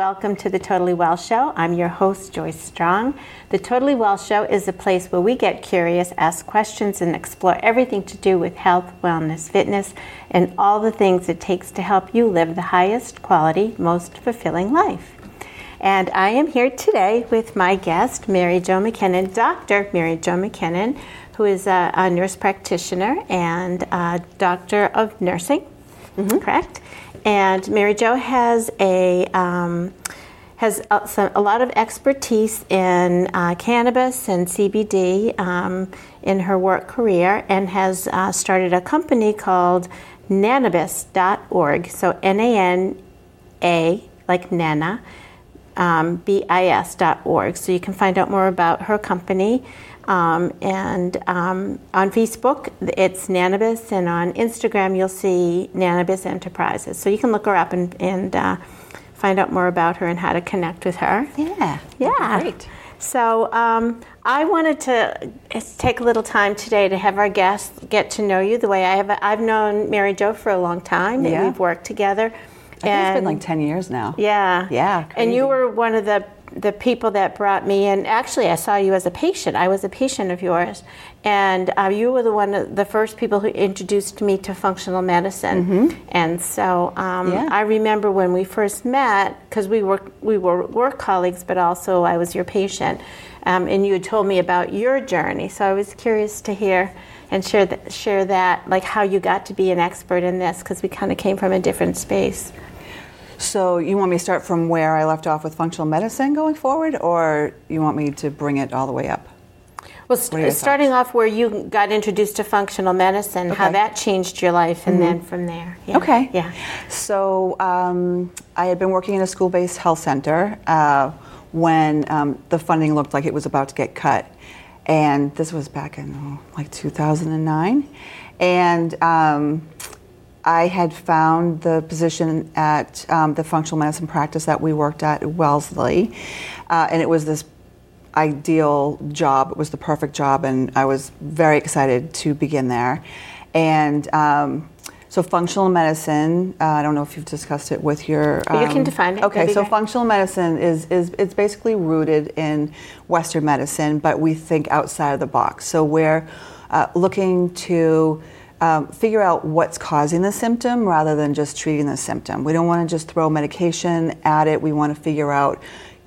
Welcome to the Totally Well Show. I'm your host, Joyce Strong. The Totally Well Show is a place where we get curious, ask questions, and explore everything to do with health, wellness, fitness, and all the things it takes to help you live the highest quality, most fulfilling life. And I am here today with my guest, Mary Jo McKinnon, Dr. Mary Jo McKinnon, who is a, a nurse practitioner and a doctor of nursing, mm-hmm. correct? And Mary Jo has a um, has a, some, a, lot of expertise in uh, cannabis and CBD um, in her work career, and has uh, started a company called Nanabis.org. So N A N A like Nana, um, B I S.org. So you can find out more about her company. Um, and um, on Facebook, it's Nanabis, and on Instagram, you'll see Nanabis Enterprises. So you can look her up and, and uh, find out more about her and how to connect with her. Yeah. Yeah. Great. So um, I wanted to take a little time today to have our guests get to know you the way I have. I've known Mary Jo for a long time, yeah. and we've worked together. I think it's been like 10 years now. Yeah. Yeah. Crazy. And you were one of the the people that brought me in. Actually, I saw you as a patient. I was a patient of yours, and uh, you were the one, of the first people who introduced me to functional medicine. Mm-hmm. And so um, yeah. I remember when we first met because we were we were work colleagues, but also I was your patient, um, and you had told me about your journey. So I was curious to hear and share that, share that, like how you got to be an expert in this, because we kind of came from a different space. So you want me to start from where I left off with functional medicine going forward, or you want me to bring it all the way up? Well, st- starting off where you got introduced to functional medicine, okay. how that changed your life, and mm-hmm. then from there. Yeah. Okay. Yeah. So um, I had been working in a school-based health center uh, when um, the funding looked like it was about to get cut, and this was back in oh, like 2009, and. Um, I had found the position at um, the functional medicine practice that we worked at Wellesley, uh, and it was this ideal job. It was the perfect job, and I was very excited to begin there. And um, so, functional medicine. Uh, I don't know if you've discussed it with your. Um, you can um, define it. Okay, so functional medicine is is it's basically rooted in Western medicine, but we think outside of the box. So we're uh, looking to um, figure out what's causing the symptom rather than just treating the symptom. We don't want to just throw medication at it. We want to figure out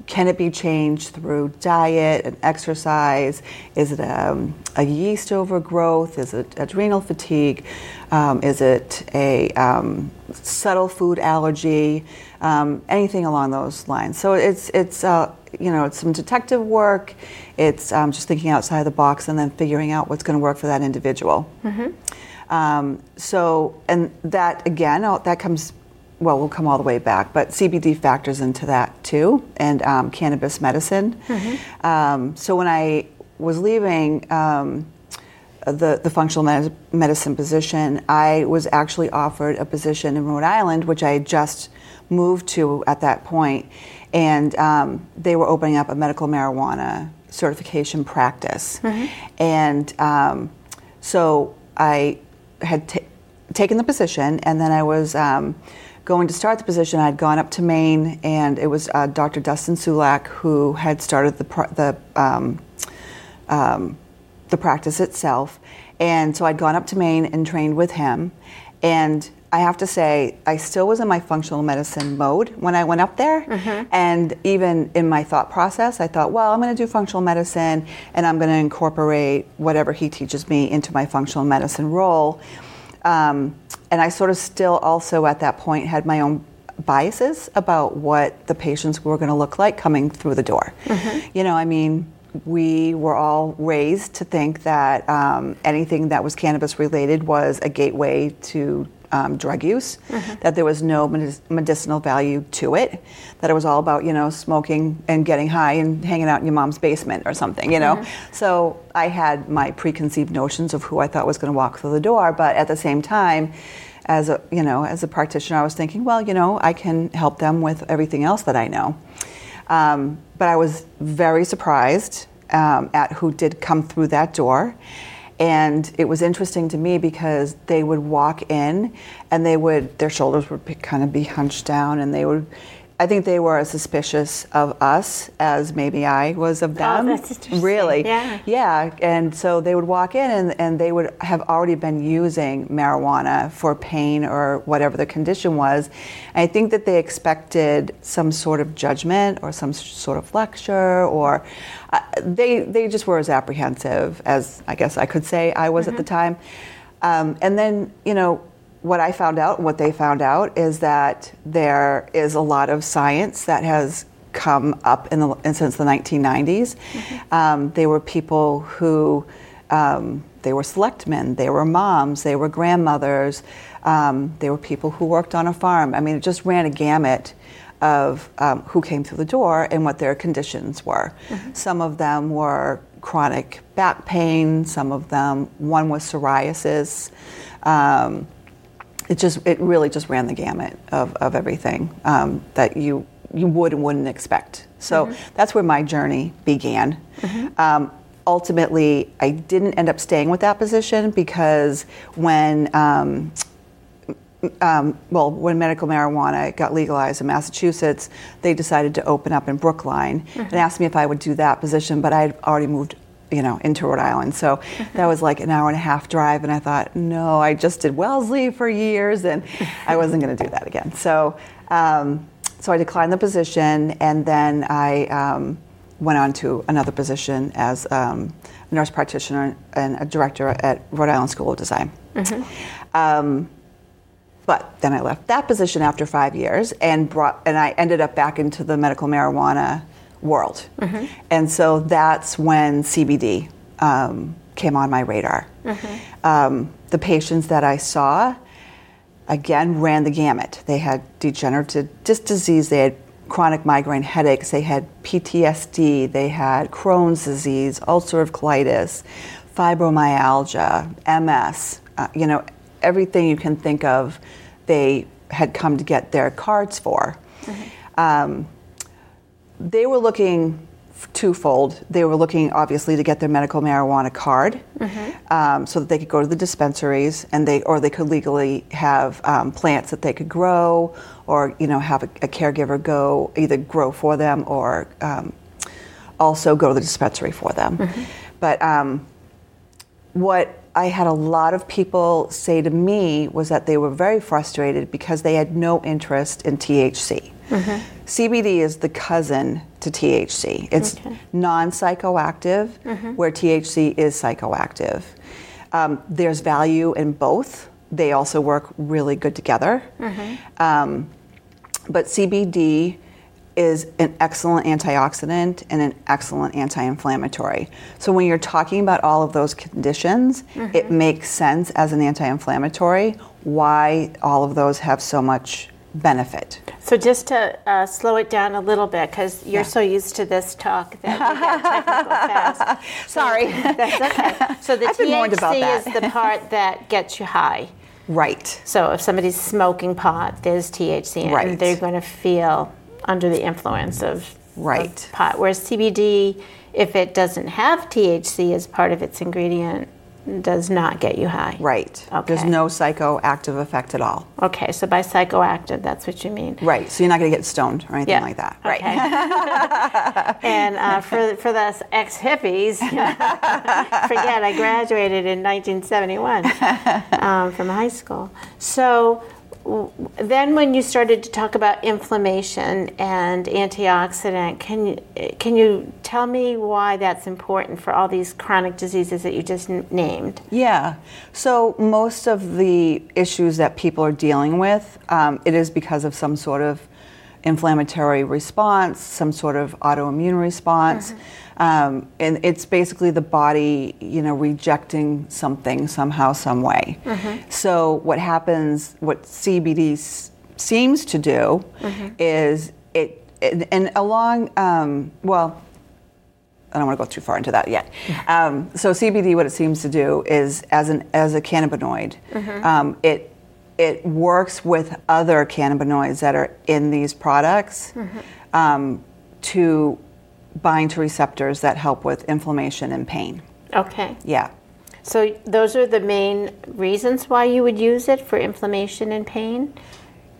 can it be changed through diet and exercise? Is it a, um, a yeast overgrowth? Is it adrenal fatigue? Um, is it a um, subtle food allergy? Um, anything along those lines. So it's it's uh, you know it's some detective work. It's um, just thinking outside the box and then figuring out what's going to work for that individual. Mm-hmm. Um, so, and that again, that comes, well, we'll come all the way back, but CBD factors into that too, and um, cannabis medicine. Mm-hmm. Um, so when I was leaving um, the, the functional med- medicine position, I was actually offered a position in Rhode Island, which I had just moved to at that point, and um, they were opening up a medical marijuana certification practice. Mm-hmm. And um, so I had t- taken the position, and then I was um, going to start the position. I'd gone up to Maine, and it was uh, Dr. Dustin Sulak who had started the the um, um, the practice itself, and so I'd gone up to Maine and trained with him, and I have to say, I still was in my functional medicine mode when I went up there. Mm-hmm. And even in my thought process, I thought, well, I'm going to do functional medicine and I'm going to incorporate whatever he teaches me into my functional medicine role. Um, and I sort of still also at that point had my own biases about what the patients were going to look like coming through the door. Mm-hmm. You know, I mean, we were all raised to think that um, anything that was cannabis related was a gateway to um, drug use, mm-hmm. that there was no medicinal value to it, that it was all about, you know, smoking and getting high and hanging out in your mom's basement or something, you know. Mm-hmm. So I had my preconceived notions of who I thought was going to walk through the door, but at the same time, as a you know as a practitioner, I was thinking, well, you know, I can help them with everything else that I know. Um, but I was very surprised um, at who did come through that door. And it was interesting to me because they would walk in and they would, their shoulders would be, kind of be hunched down and they would, I think they were as suspicious of us as maybe I was of them. Oh, that's interesting. Really? Yeah. Yeah. And so they would walk in and, and they would have already been using marijuana for pain or whatever the condition was. And I think that they expected some sort of judgment or some sort of lecture or uh, they, they just were as apprehensive as I guess I could say I was at the time. Um, and then, you know, what I found out, what they found out, is that there is a lot of science that has come up in the, in, since the 1990s. Um, they were people who, um, they were selectmen, they were moms, they were grandmothers, um, they were people who worked on a farm. I mean, it just ran a gamut of um, who came through the door and what their conditions were. Some of them were chronic back pain, some of them, one was psoriasis. Um, it just it really just ran the gamut of, of everything um, that you you would and wouldn't expect. So that's where my journey began. Um, ultimately, I didn't end up staying with that position because when um, um, well, when medical marijuana got legalized in Massachusetts, they decided to open up in Brookline and asked me if I would do that position, but I had already moved, you know, into Rhode Island. So that was like an hour and a half drive, and I thought, no, I just did Wellesley for years, and I wasn't going to do that again. So, um, so I declined the position, and then I um, went on to another position as um, a nurse practitioner and a director at Rhode Island School of Design. Um, but then I left that position after five years and brought, and I ended up back into the medical marijuana world. And so that's when CBD um, came on my radar. Um, the patients that I saw, again, ran the gamut. They had degenerative disc disease, they had chronic migraine headaches, they had PTSD, they had Crohn's disease, ulcerative colitis, fibromyalgia, MS, uh, you know, everything you can think of, they had come to get their cards for. Um, they were looking twofold. They were looking obviously to get their medical marijuana card, um, so that they could go to the dispensaries and they, or they could legally have um, plants that they could grow, or you know have a, a caregiver go either grow for them or um, also go to the dispensary for them. But um, what I had a lot of people say to me was that they were very frustrated because they had no interest in THC. CBD is the cousin to THC. It's non psychoactive, where THC is psychoactive. Um, there's value in both. They also work really good together. Um, but CBD is an excellent antioxidant and an excellent anti-inflammatory. So when you're talking about all of those conditions, it makes sense as an anti-inflammatory why all of those have so much benefit. So just to uh, slow it down a little bit, because you're Yeah. so used to this talk that you get technical fast. So Sorry. That's okay. So the I've been warned about THC is the part that gets you high. Right. So if somebody's smoking pot, there's THC in it, Right. and they're going to feel under the influence of, of Right. pot. Whereas CBD, if it doesn't have THC as part of its ingredient, does not get you high. Right. Okay. There's no psychoactive effect at all. Okay, so by psychoactive, that's what you mean. Right. So you're not going to get stoned or anything like that. Right. Okay. and uh, for for us ex hippies, forget I graduated in 1971 um, from high school. So then, when you started to talk about inflammation and antioxidant, can you can you tell me why that's important for all these chronic diseases that you just n- named? Yeah. So most of the issues that people are dealing with, um, it is because of some sort of inflammatory response, some sort of autoimmune response. Um, and it's basically the body, you know, rejecting something somehow, some way. So what happens, what CBD s- seems to do, is it, and, and along, um, well, I don't want to go too far into that yet. Um, so CBD, what it seems to do is, as an as a cannabinoid, um, it it works with other cannabinoids that are in these products um, to bind to receptors that help with inflammation and pain. Okay. Yeah. So those are the main reasons why you would use it for inflammation and pain.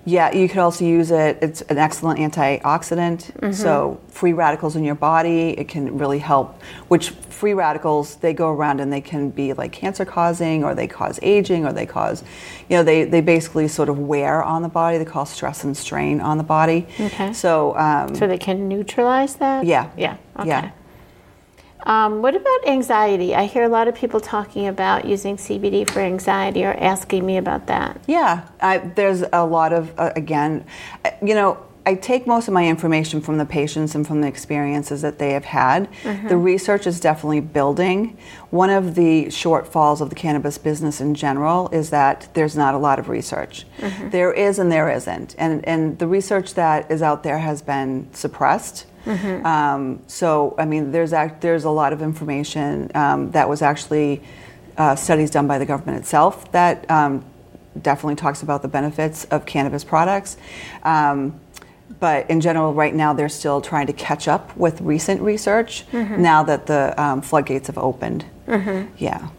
Yeah, you could also use it. It's an excellent antioxidant. Mm-hmm. So free radicals in your body, it can really help. Which free radicals they go around and they can be like cancer causing, or they cause aging, or they cause, you know, they they basically sort of wear on the body. They cause stress and strain on the body. Okay. So um, So they can neutralize that? Yeah. Yeah. Okay. Yeah. Um, what about anxiety? I hear a lot of people talking about using CBD for anxiety or asking me about that. Yeah, I, there's a lot of, uh, again, uh, you know, I take most of my information from the patients and from the experiences that they have had. The research is definitely building. One of the shortfalls of the cannabis business in general is that there's not a lot of research. There is and there isn't. And, and the research that is out there has been suppressed. Um, so, I mean, there's, act, there's a lot of information um, that was actually uh, studies done by the government itself that um, definitely talks about the benefits of cannabis products. Um, but in general, right now, they're still trying to catch up with recent research now that the um, floodgates have opened. Yeah.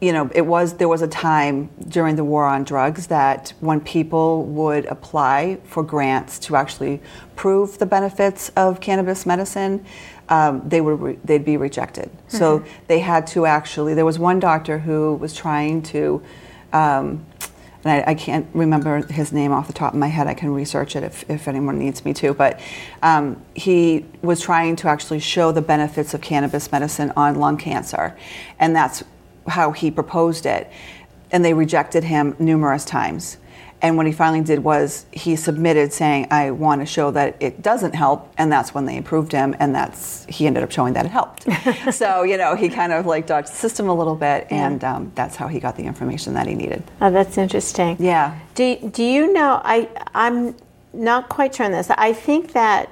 You know, it was there was a time during the war on drugs that when people would apply for grants to actually prove the benefits of cannabis medicine, um, they would re- they'd be rejected. So they had to actually. There was one doctor who was trying to. Um, and I, I can't remember his name off the top of my head. I can research it if, if anyone needs me to. But um, he was trying to actually show the benefits of cannabis medicine on lung cancer. And that's how he proposed it. And they rejected him numerous times. And what he finally did was he submitted saying, I want to show that it doesn't help. And that's when they approved him. And that's, he ended up showing that it helped. so, you know, he kind of like dodged the system a little bit. And um, that's how he got the information that he needed. Oh, that's interesting. Yeah. Do, do you know? I I'm not quite sure on this. I think that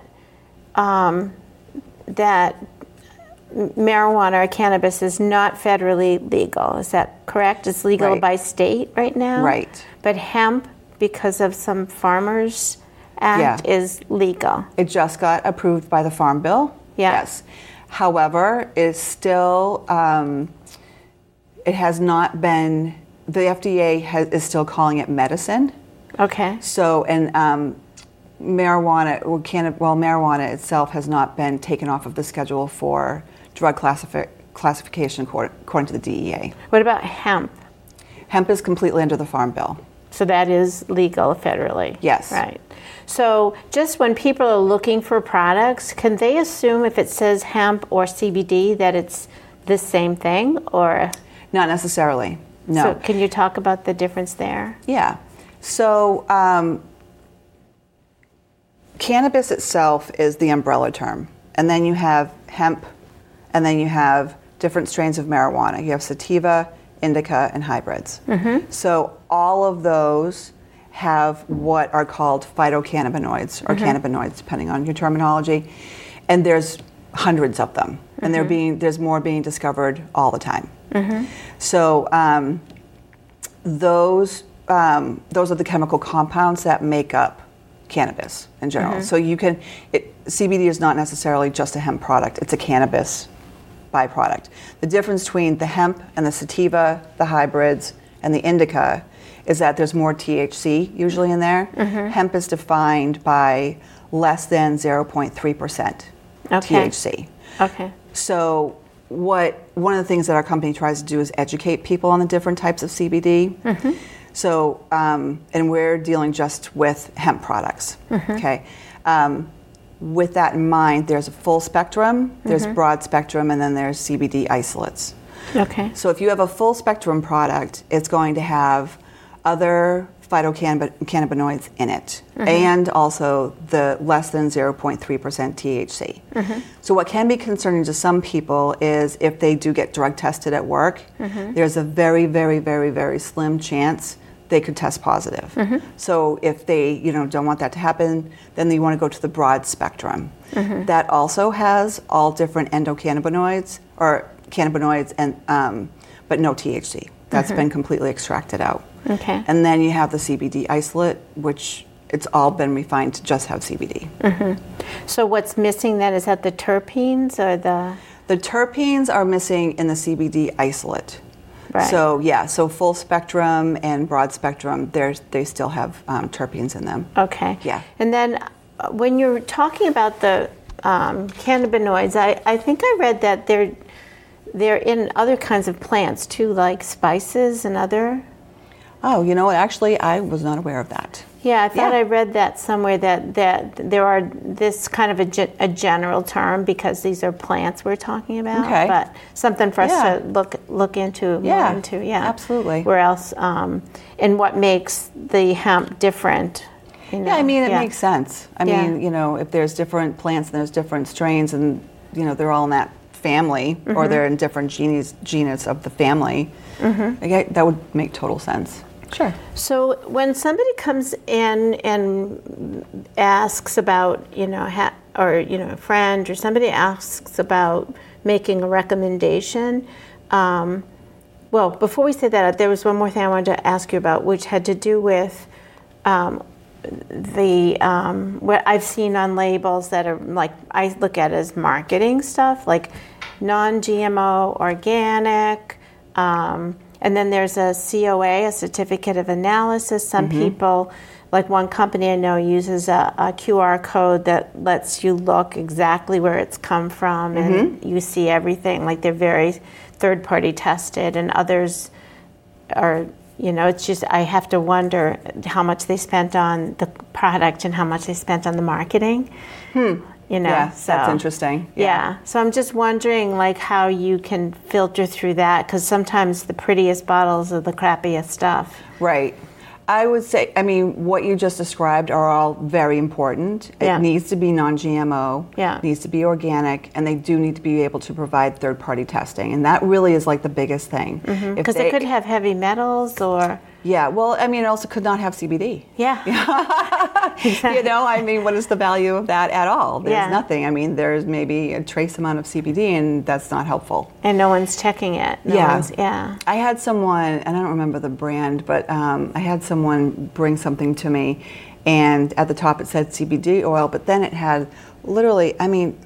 um, that marijuana or cannabis is not federally legal. Is that correct? It's legal Right. by state right now. Right. But hemp, because of some farmers act, Yeah. is legal. It just got approved by the Farm Bill. Yeah. Yes. However, it's still, um, it has not been, the FDA has, is still calling it medicine. Okay. So, and um, marijuana, well, well, marijuana itself has not been taken off of the schedule for drug classifi- classification according, according to the DEA. What about hemp? Hemp is completely under the Farm Bill. So that is legal federally. Yes. Right. So just when people are looking for products, can they assume if it says hemp or CBD that it's the same thing or Not necessarily. No. So can you talk about the difference there? Yeah. So, um, cannabis itself is the umbrella term. And then you have hemp, and then you have different strains of marijuana. You have sativa, indica, and hybrids. Mm-hmm. So, all of those have what are called phytocannabinoids or mm-hmm. cannabinoids, depending on your terminology. And there's hundreds of them, and they're mm-hmm. being, there's more being discovered all the time. So, um, those um, those are the chemical compounds that make up cannabis in general. So you can it, CBD is not necessarily just a hemp product; it's a cannabis byproduct. The difference between the hemp and the sativa, the hybrids, and the indica is that there's more THC usually in there. Hemp is defined by less than 0.3 percent Okay. THC. Okay. So, what one of the things that our company tries to do is educate people on the different types of CBD. So, um, and we're dealing just with hemp products. Okay. Um, with that in mind, there's a full spectrum, there's mm-hmm. broad spectrum, and then there's CBD isolates. Okay. So if you have a full spectrum product, it's going to have other phytocannabinoids in it mm-hmm. and also the less than 0.3% THC. Mm-hmm. So what can be concerning to some people is if they do get drug tested at work, there's a very very very very slim chance they could test positive. Mm-hmm. So if they, you know, don't want that to happen, then you want to go to the broad spectrum. Mm-hmm. That also has all different endocannabinoids or cannabinoids and um, but no THC. That's mm-hmm. been completely extracted out. Okay. And then you have the CBD isolate, which it's all been refined to just have CBD. So what's missing then is that the terpenes or the The terpenes are missing in the CBD isolate. Right. So yeah, so full spectrum and broad spectrum, there's they still have um, terpenes in them. Okay. Yeah. And then uh, when you're talking about the um, cannabinoids, I, I think I read that they're they're in other kinds of plants too, like spices and other. Oh, you know what? Actually, I was not aware of that. Yeah, I thought Yeah. I read that somewhere that, that there are this kind of a, ge- a general term because these are plants we're talking about. Okay. But something for us Yeah. to look look into Yeah, more into. Yeah, absolutely. Where else? Um, and what makes the hemp different? you Yeah, I mean, it makes sense. I mean, you know, if there's different plants and there's different strains, and you know they're all in that family, Mm-hmm. or they're in different genus genus of the family, Mm-hmm. I that would make total sense. Sure. So when somebody comes in and asks about, you know, ha- or you know, a friend or somebody asks about making a recommendation, um, well, before we say that, there was one more thing I wanted to ask you about, which had to do with um, the um, what I've seen on labels that are like I look at as marketing stuff, like non-GMO, organic, um, and then there's a COA, a certificate of analysis. Some mm-hmm. people, like one company I know, uses a, a QR code that lets you look exactly where it's come from, and mm-hmm. you see everything. Like they're very third-party tested, and others are you know it's just i have to wonder how much they spent on the product and how much they spent on the marketing hmm. You know Yeah, so that's interesting. yeah. so i'm just wondering like how you can filter through that because sometimes the prettiest bottles are the crappiest stuff Right. I would say, I mean, what you just described are all very important. Yeah. It needs to be non GMO, Yeah. needs to be organic, and they do need to be able to provide third party testing. And that really is like the biggest thing. Mm-hmm. Because they- it could have heavy metals or Yeah, well, I mean, it also could not have CBD. yeah you know, I mean, what is the value of that at all? There's Yeah. nothing. I mean, there's maybe a trace amount of CBD, and that's not helpful. and no one's checking it no Yeah. yeah I had someone, and I don't remember the brand, but um, I had someone bring something to me, and at the top it said CBD oil, but then it had literally, I mean,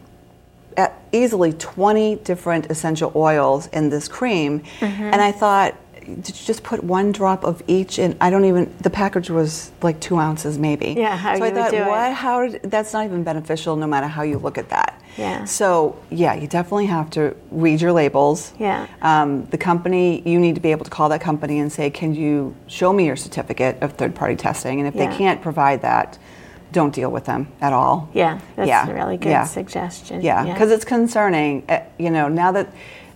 easily 20 different essential oils in this cream. Mm-hmm. And I thought, just put one drop of each in? I don't even, the package was like two ounces maybe. Yeah, how so I you would thought, do it. what? How? That's not even beneficial no matter how you look at that. Yeah. So, yeah, you definitely have to read your labels. Yeah. Um, the company, you need to be able to call that company and say, can you show me your certificate of third party testing? And if Yeah. they can't provide that, don't deal with them at all. yeah that's Yeah, a really good yeah. suggestion Yeah, because it's concerning. uh, You know, now that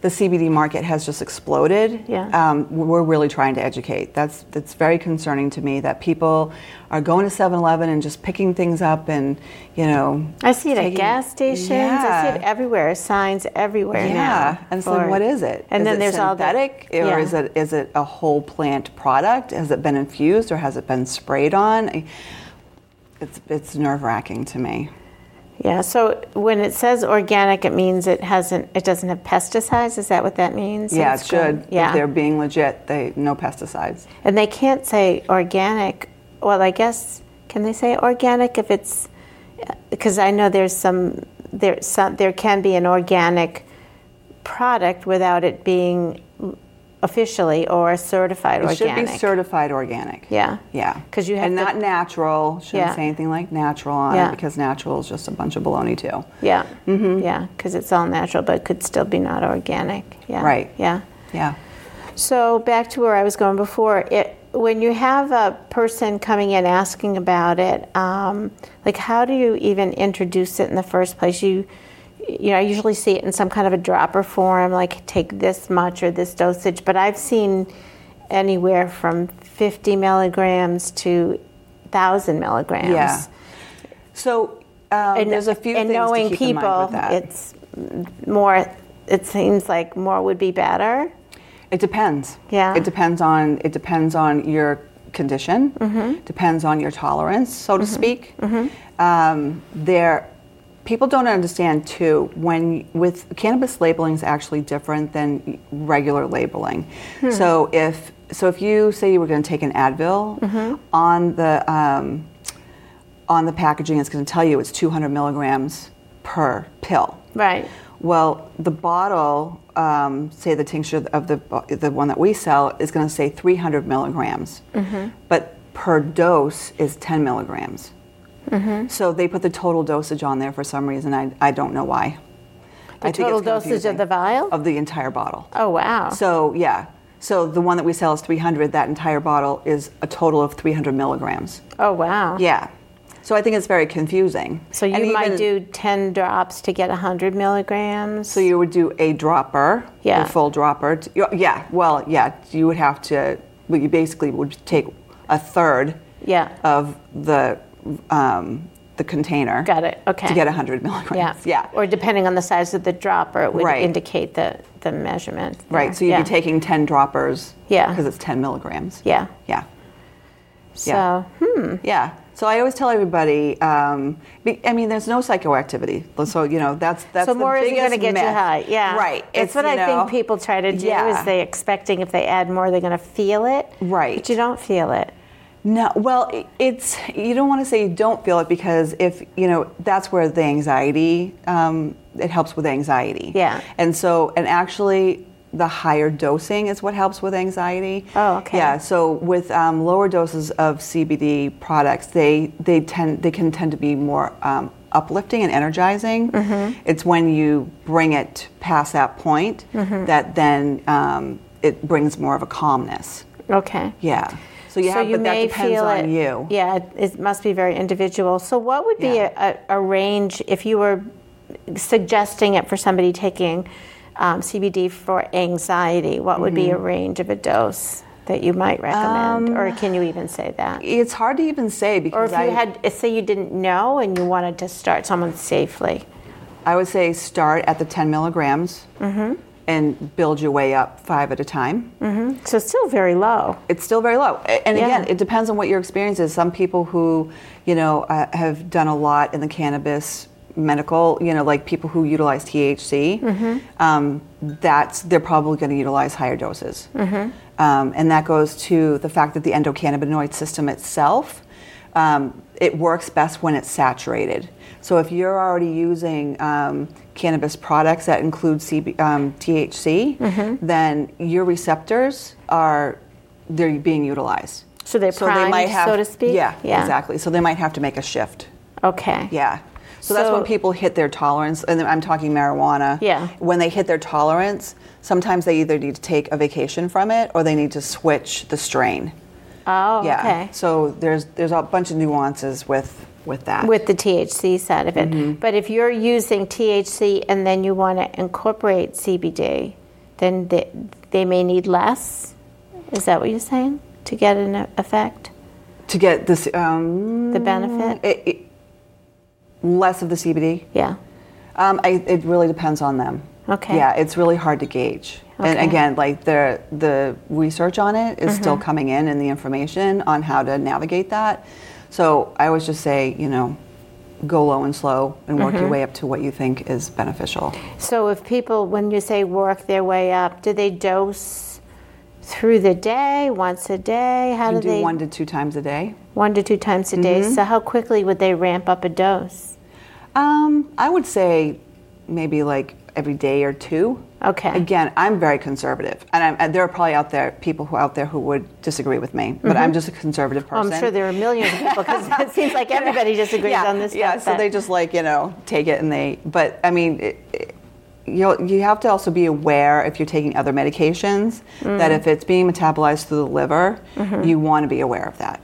the CBD market has just exploded, Yeah. um, we're really trying to educate. That's that's very concerning to me that people are going to 7-Eleven and just picking things up and you know. I see it at gas stations. I see it everywhere. Signs everywhere now. Yeah, and so for- what is it? And Is then it there's all the synthetic, or yeah. is it is it a whole plant product? Has it been infused or has it been sprayed on? It's it's nerve wracking to me. Yeah. So when it says organic, it means it hasn't. It doesn't have pesticides. Is that what that means? yeah, it It's good. should. Yeah. If they're being legit, they no pesticides. and they can't say organic. Well, I guess can they say organic if it's because I know there's some there some there can be an organic product without it being officially or certified It organic. It should be certified organic. Yeah. Yeah. Because you have and to- not natural. Shouldn't Yeah. say anything like natural on Yeah. it because natural is just a bunch of baloney too. Yeah. Mm-hmm. Yeah, because it's all natural, but could still be not organic. Yeah. Right. Yeah. Yeah. So back to where I was going before. It when you have a person coming in asking about it, um, like how do you even introduce it in the first place? You you know, I usually see it in some kind of a dropper form, like take this much or this dosage, but I've seen anywhere from 50 milligrams to 1,000 milligrams. Yeah. So um, and there's a few and things knowing to keep in people, mind with that. it's more. It seems like more would be better. It depends. Yeah. It depends on it depends on your condition. Mm-hmm. Depends on your tolerance, so to speak. Um, there, people don't understand too when with cannabis labeling is actually different than regular labeling. Hmm. So if so if you say you were going to take an Advil Mm-hmm. on the um, on the packaging, it's going to tell you it's 200 milligrams per pill. Right. Well, the bottle, um, say the tincture of the the one that we sell, is going to say 300 milligrams, Mm-hmm. but per dose is 10 milligrams. Mm-hmm. So they put the total dosage on there for some reason. I, I don't know why. The total dosage of the vial? of the entire bottle. Oh wow. So yeah, so the one that we sell is 300. That entire bottle is a total of 300 milligrams. oh wow. Yeah. So I think it's very confusing. So you And might even- do 10 drops to get 100 milligrams. So you would do a dropper, Yeah. a full dropper. t- Yeah, well, yeah, you would have to. Well, you basically would take a third Yeah. of the um, the container. Got it. Okay. To get 100 milligrams. yeah. Yeah. Or depending on the size of the dropper, it would Right. indicate the, the measurement. Right. So you'd yeah. be taking 10 droppers. Yeah. Because it's 10 milligrams. Yeah. Yeah. So, hmm. Yeah. So I always tell everybody. Um, be, I mean, there's no psychoactivity. So you know that's that's so the more isn't going to get myth. you high. Yeah. Right. It's, what you I know, think people try to do Yeah. is they expecting if they add more, they're going to feel it. Right. But you don't feel it. No, well, it's you don't want to say you don't feel it because if you know that's where the anxiety um, it helps with anxiety. Yeah. And so and actually the higher dosing is what helps with anxiety. Oh, okay. Yeah. So with um, lower doses of CBD products, they they tend they can tend to be more um, uplifting and energizing. Mm-hmm. It's when you bring it past that point Mm-hmm. that then um, it brings more of a calmness. Okay. Yeah. So you have, but that depends on it. you. Yeah, it, it must be very individual. So, what would be Yeah. a, a, range if you were suggesting it for somebody taking um, CBD for anxiety? What would be a range of a dose that you might recommend, or can you even say that? It's hard to even say Or because if you I, had, say, you didn't know and you wanted to start someone safely. I would say start at the 10 milligrams Mm-hmm. And build your way up five at a time. So it's still very low. It's still very low. And again, Yeah. it depends on what your experience is. Some people who, you know, uh, have done a lot in the cannabis medical, you know, like people who utilize THC, Mm-hmm. um, that's they're probably going to utilize higher doses. Mm-hmm. Um, and that goes to the fact that the endocannabinoid system itself, um, it works best when it's saturated. So if you're already using um, cannabis products that include CB, um, THC, Mm-hmm. then your receptors are they're being utilized. So they're primed, so to speak? Yeah, Yeah. exactly. So they might have to make a shift. Okay. Yeah. So, that's when people hit their tolerance, and I'm talking marijuana. Yeah. When they hit their tolerance, sometimes they either need to take a vacation from it or they need to switch the strain. Oh, yeah. okay. So there's there's a bunch of nuances with with that. with the THC side of it. Mm-hmm. But if you're using THC and then you want to incorporate CBD, then they, they may need less. Is that what you're saying to get an effect, to get this um, the benefit? it, it, less of the CBD. yeah. Um, I, it really depends on them. Okay. Yeah, it's really hard to gauge. Okay. And again, like the the research on it is Mm-hmm. still coming in, and the information on how to navigate that. So I always just say, you know, go low and slow, and work Mm-hmm. your way up to what you think is beneficial. So if people, when you say work their way up, do they dose through the day, once a day? How You do do they? one to two times a day. one to two times a day. So how quickly would they ramp up a dose? Um, I would say maybe like every day or two. Okay. Again, I'm very conservative, and, I'm, and there are probably out there people who out there who would disagree with me, but I'm just a conservative Mm-hmm. Well, person. I'm sure there are millions of people because it seems like everybody disagrees yeah, on this Yeah, stuff. so but- they just like you know take it and they. But I mean, it, it, you you have to also be aware if you're taking other medications that Mm. if it's being metabolized through the liver, Mm-hmm. you want to be aware of that.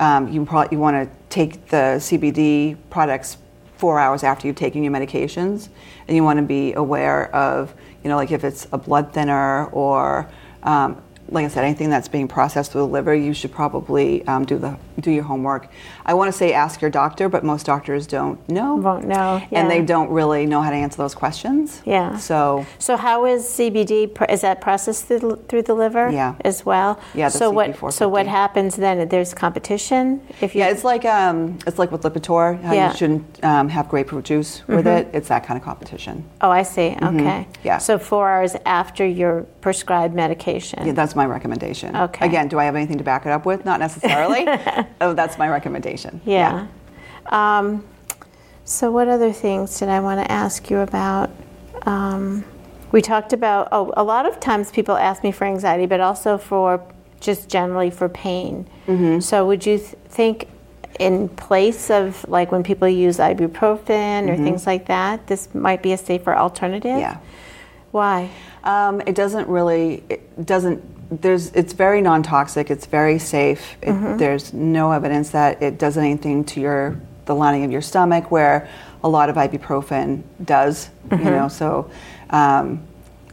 Um, you probably you want to take the CBD products four hours after you've taken your medications, and you want to be aware of you know like if it's a blood thinner or um, like I said, anything that's being processed through the liver, you should probably um, do the do your homework. I want to say ask your doctor, but most doctors don't know, Won't know, and they don't really know how to answer those questions. Yeah. So So how is CBD? Is that processed through the, through the liver? Yeah. As well. Yeah, So what? CYP450. So what happens then? There's competition. If you yeah, it's like um, it's like with Lipitor, how Yeah. you shouldn't um, have grapefruit juice with it. It's that kind of competition. Oh, I see. Okay. Mm-hmm. Yeah. So four hours after your prescribed medication. Yeah, that's my recommendation. Okay. Again, do I have anything to back it up with? Not necessarily. oh, that's my recommendation. Yeah. Um, So, what other things did I want to ask you about? Um, we talked about, oh, a lot of times people ask me for anxiety, but also for just generally for pain. Mm-hmm. So, would you th- think in place of like when people use ibuprofen or things like that, this might be a safer alternative? Mm-hmm. Yeah. Why? Um, it doesn't really. It doesn't. There's. It's very non-toxic. It's very safe. It, Mm-hmm. There's no evidence that it does anything to your the lining of your stomach, where a lot of ibuprofen does. Mm-hmm. You know. So, um,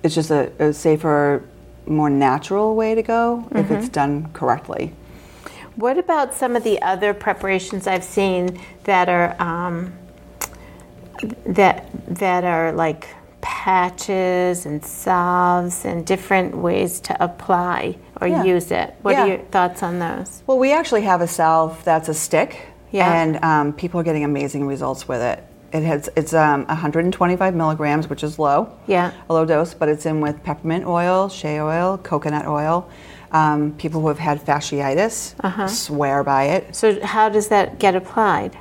it's just a, a safer, more natural way to go if Mm-hmm. it's done correctly. What about some of the other preparations I've seen that are um, that that are like patches and salves and different ways to apply or Yeah. use it? What are your thoughts on those? Well, we actually have a salve that's a stick, Yeah. and um, people are getting amazing results with it. It has it's um, 125 milligrams, which is low, Yeah. a low dose, but it's in with peppermint oil, shea oil, coconut oil. Um, people who have had fasciitis Uh-huh. swear by it So how does that get applied?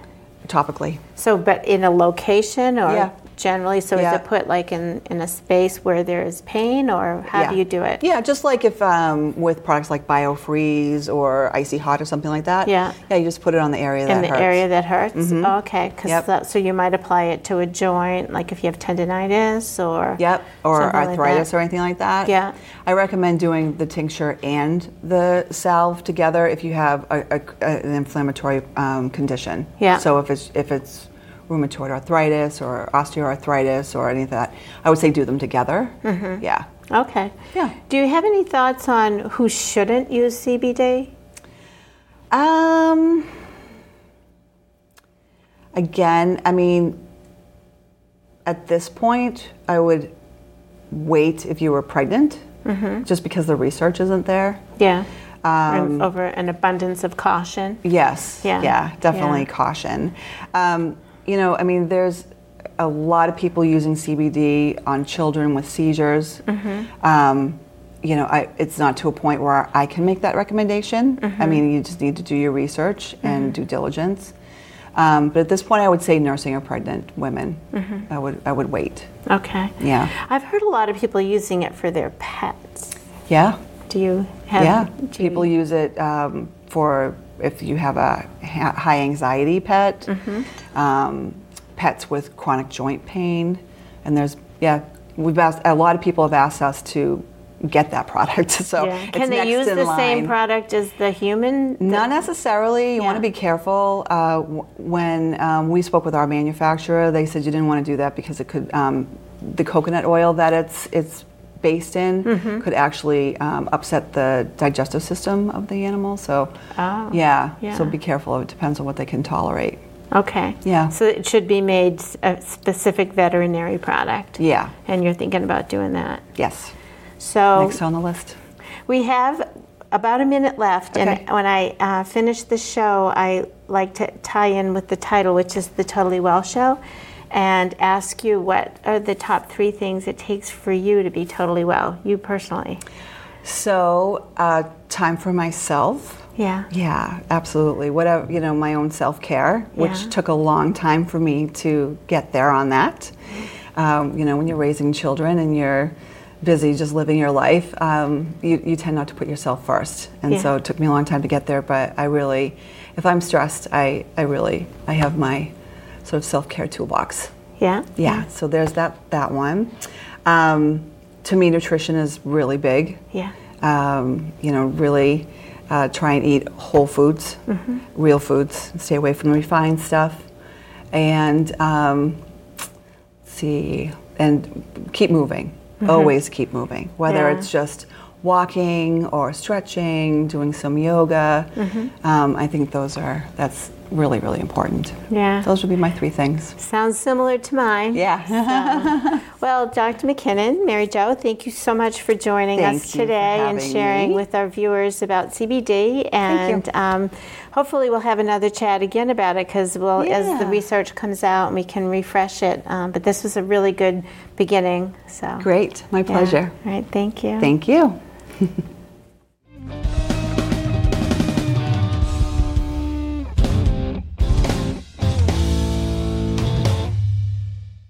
topically. So, but in a location or Yeah. Generally, so Yeah. is it put like in, in a space where there is pain or how do you do it? Yeah, just like if um, with products like BioFreeze or Icy Hot or something like that. Yeah. Yeah, you just put it on the area in that the hurts. area that hurts? Okay, 'cause Yep. so you might apply it to a joint, like if you have tendonitis or Yep, or something like arthritis or anything like that. Yeah. I recommend doing the tincture and the salve together if you have a, a, an inflammatory um, condition. Yeah. So if it's if it's rheumatoid arthritis or osteoarthritis or any of that, I would say do them together. Mm-hmm. Yeah. Okay. Yeah. Do you have any thoughts on who shouldn't use CBD? Um. Again, I mean, at this point, I would wait if you were pregnant, just because the research isn't there. Yeah. Um, over an abundance of caution. Yes. Yeah. definitely Yeah. caution. Um, you know, I mean, there's a lot of people using CBD on children with seizures. Mm-hmm. Um, you know, I, it's not to a point where I can make that recommendation. Mm-hmm. I mean, you just need to do your research and due diligence. Um, but at this point, I would say nursing or pregnant women. Mm-hmm. I would I would wait. Okay. Yeah. I've heard a lot of people using it for their pets. Yeah. Do you have? yeah, do you- people use it um, for if you have a ha- high anxiety pet, Mm-hmm. um, pets with chronic joint pain, and there's yeah, we've asked a lot of people have asked us to get that product. So Yeah. Can they use the same product as the human? Not necessarily. You want to be careful. Uh, w- when um, we spoke with our manufacturer, they said you didn't want to do that because it could um, the coconut oil that it's it's based in Mm-hmm. could actually um, upset the digestive system of the animal. So Oh, yeah, yeah. so be careful. It depends on what they can tolerate. Okay. Yeah. So it should be made a specific veterinary product. Yeah. And you're thinking about doing that. Yes. So Next on the list. we have about a minute left, Okay. and when I uh, finish the show, I like to tie in with the title, which is the Totally Well Show, and ask you what are the top three things it takes for you to be totally well, you personally. So uh, time for myself. Yeah. Yeah, absolutely. Whatever, you know, my own self care, which Yeah. took a long time for me to get there on that. Um, you know, when you're raising children and you're busy just living your life, um, you, you tend not to put yourself first. And Yeah. so it took me a long time to get there, but I really, if I'm stressed, I, I really, I have my sort of self care toolbox. Yeah. Yeah, so there's that, that one. Um, to me, nutrition is really big Yeah. um, you know, really uh, try and eat whole foods, real foods, stay away from the refined stuff, and um, see, and keep moving. Always keep moving, whether Yeah. it's just walking or stretching, doing some yoga. Um, I think those are that's really really important. Yeah. Those would be my three things. Sounds similar to mine. Yeah. Well, Dr. McKinnon, Mary Jo, thank you so much for joining Thank us today and sharing me. with our viewers about CBD. And um, hopefully, we'll have another chat again about it because, well, as the research comes out, we can refresh it. Um, but this was a really good beginning. So Great, my yeah. pleasure. All right, thank you. Thank you.